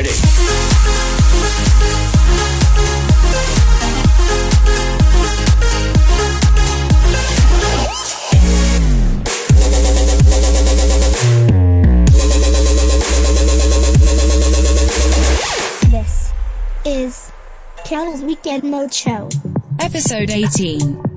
ready. This is Carol's Weekend Mode Show. Episode 18.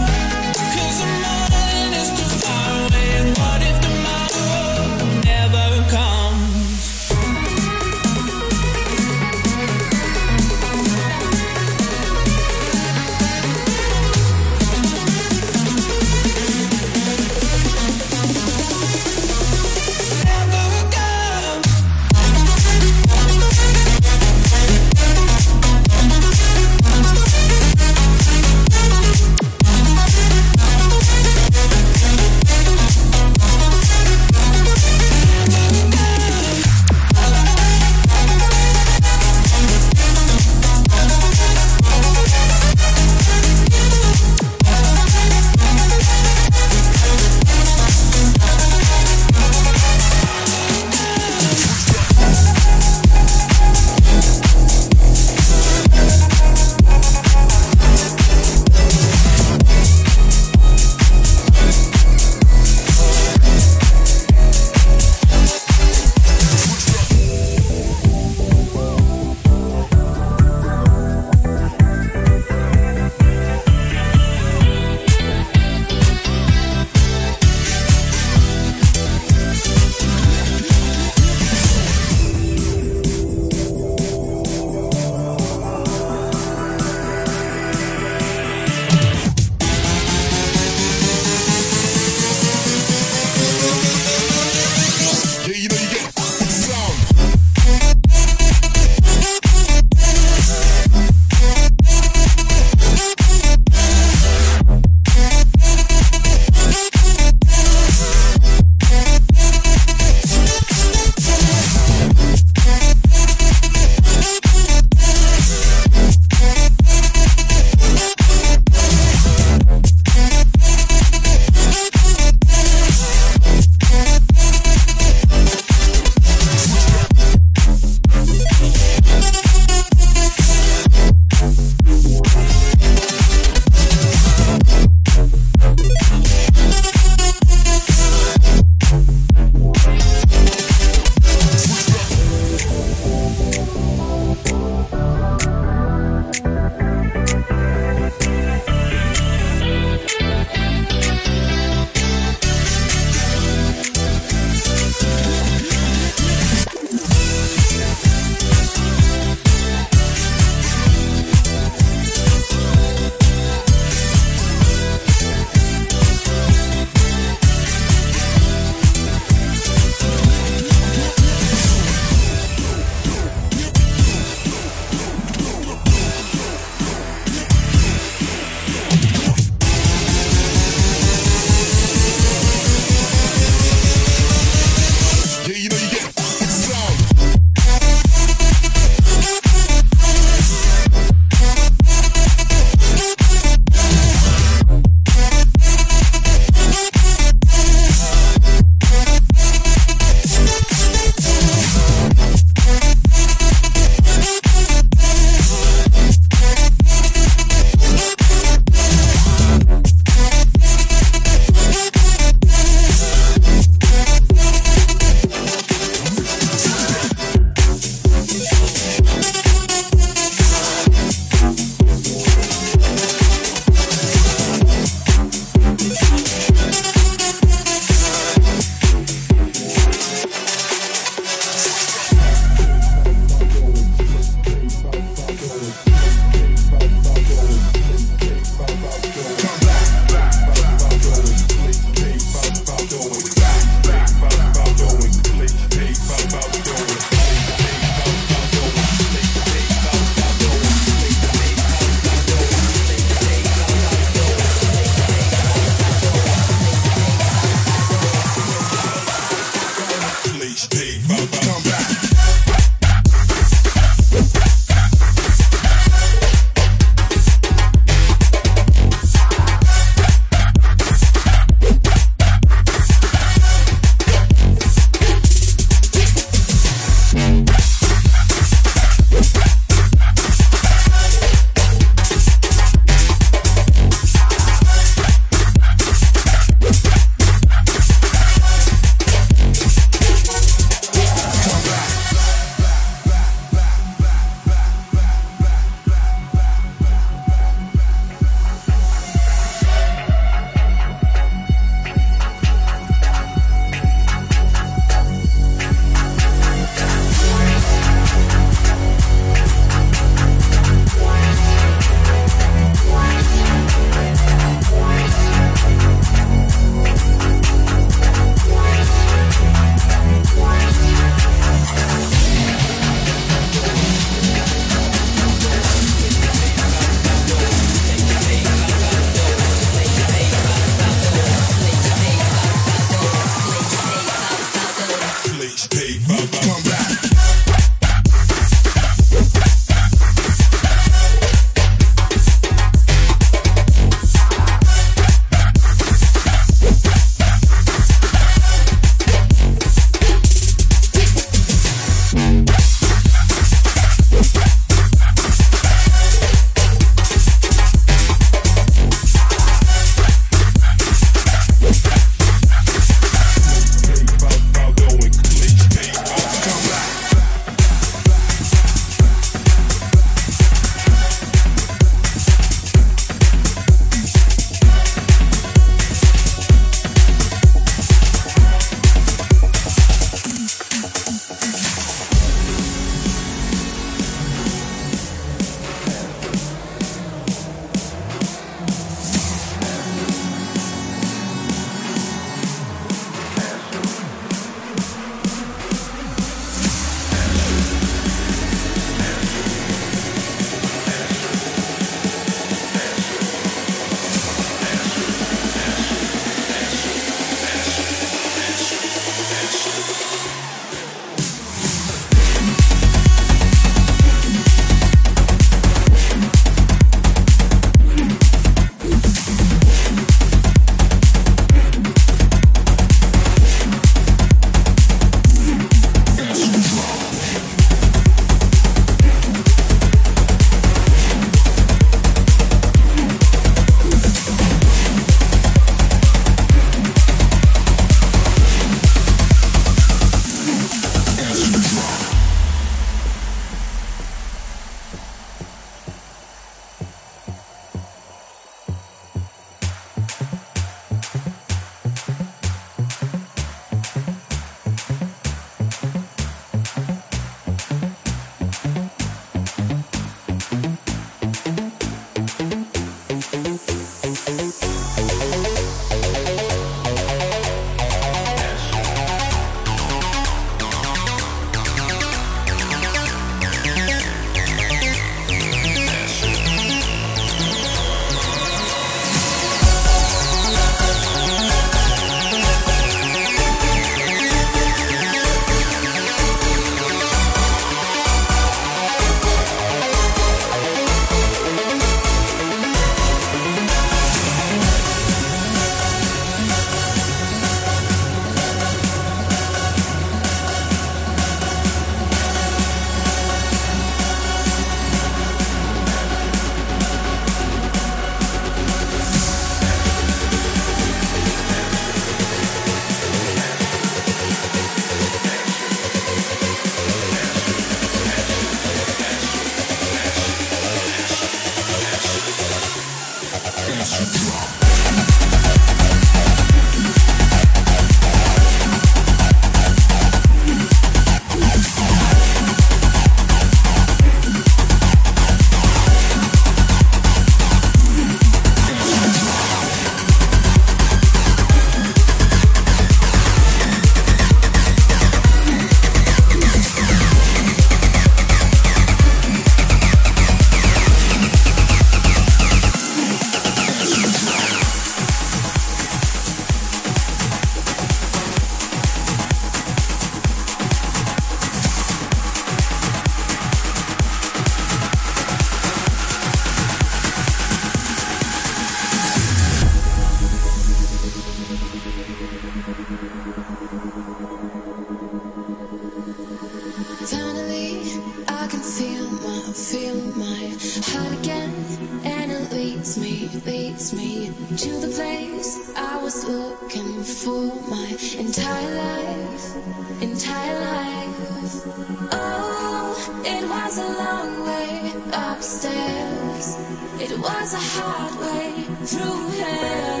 to the place I was looking for my entire life, entire life. Oh, it was a long way upstairs. It was a hard way through hell.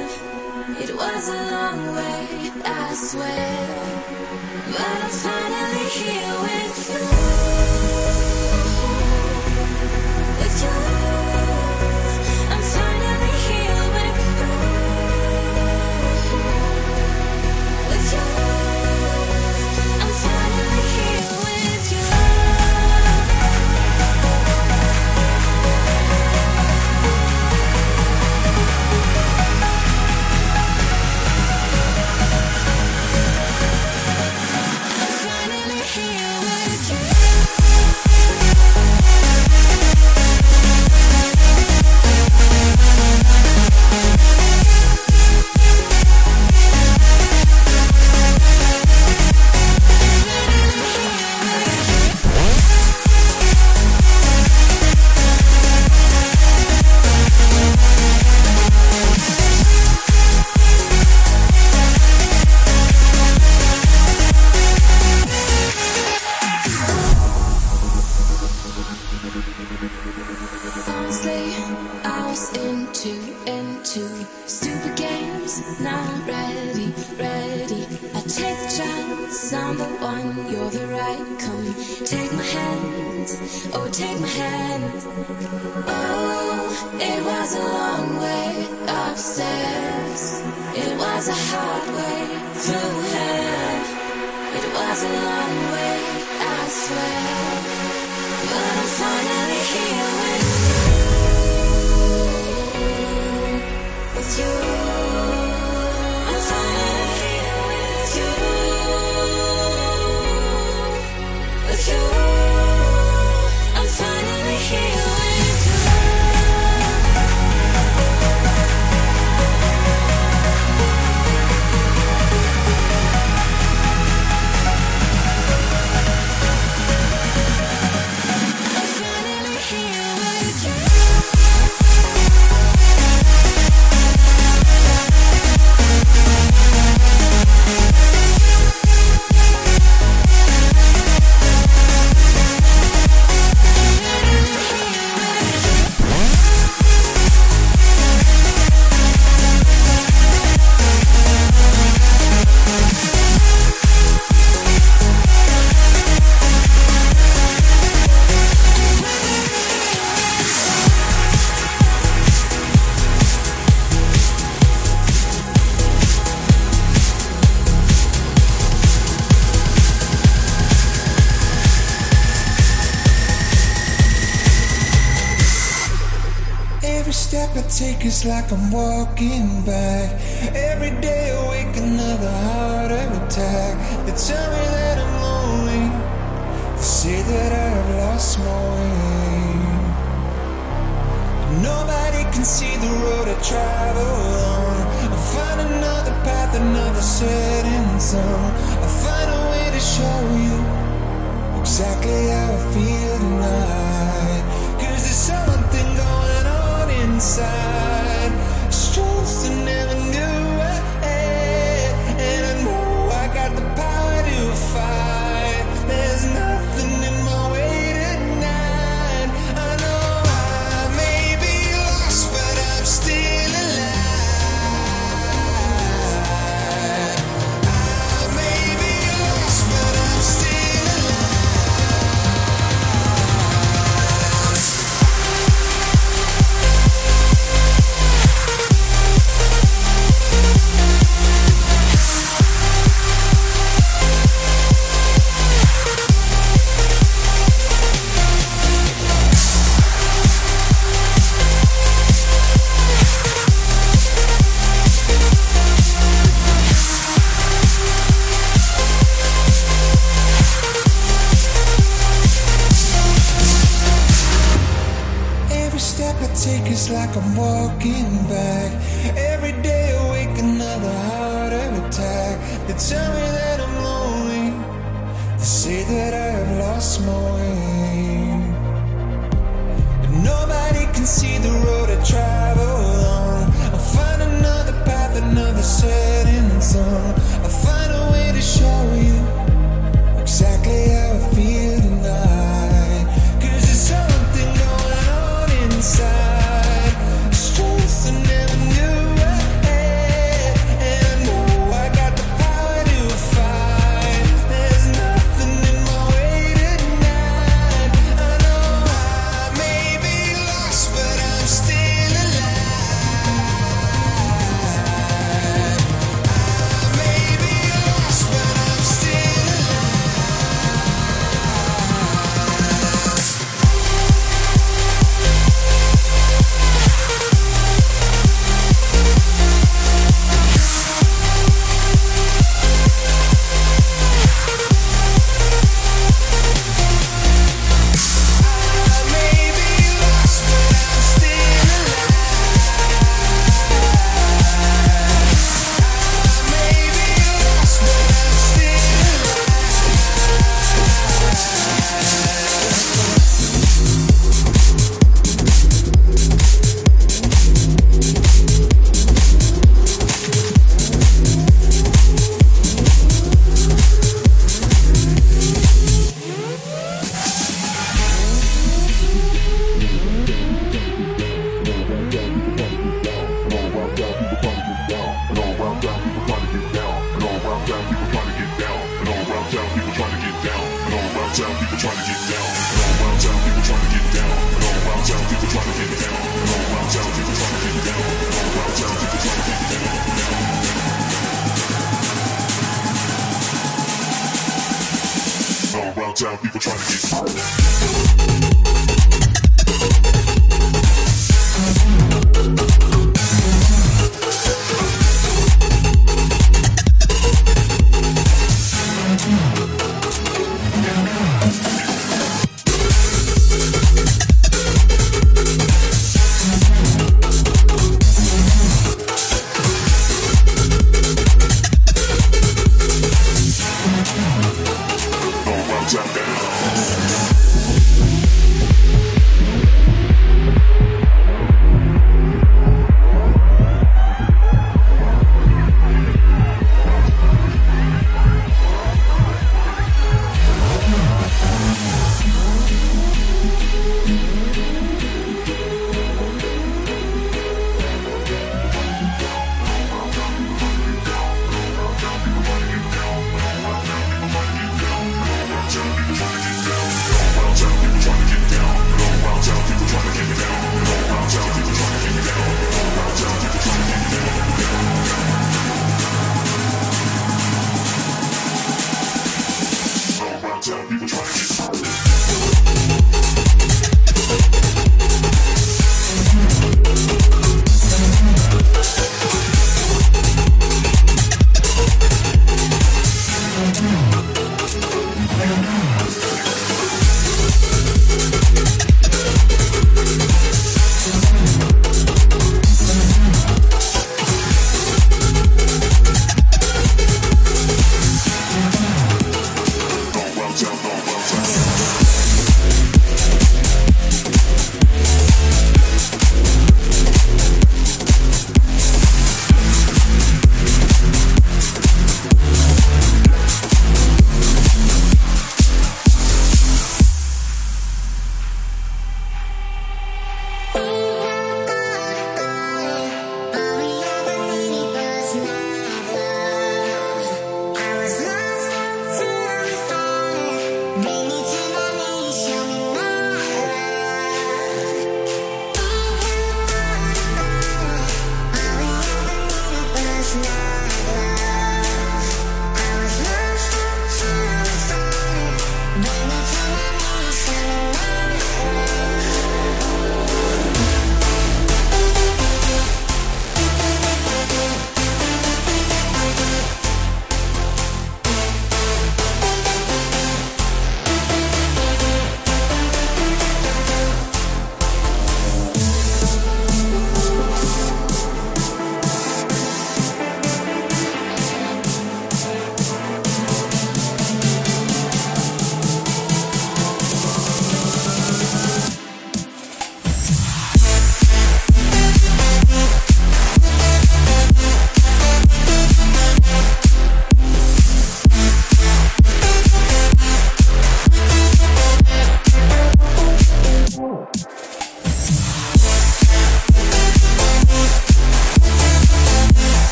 It was a long way, I swear. But I'm finally here with you.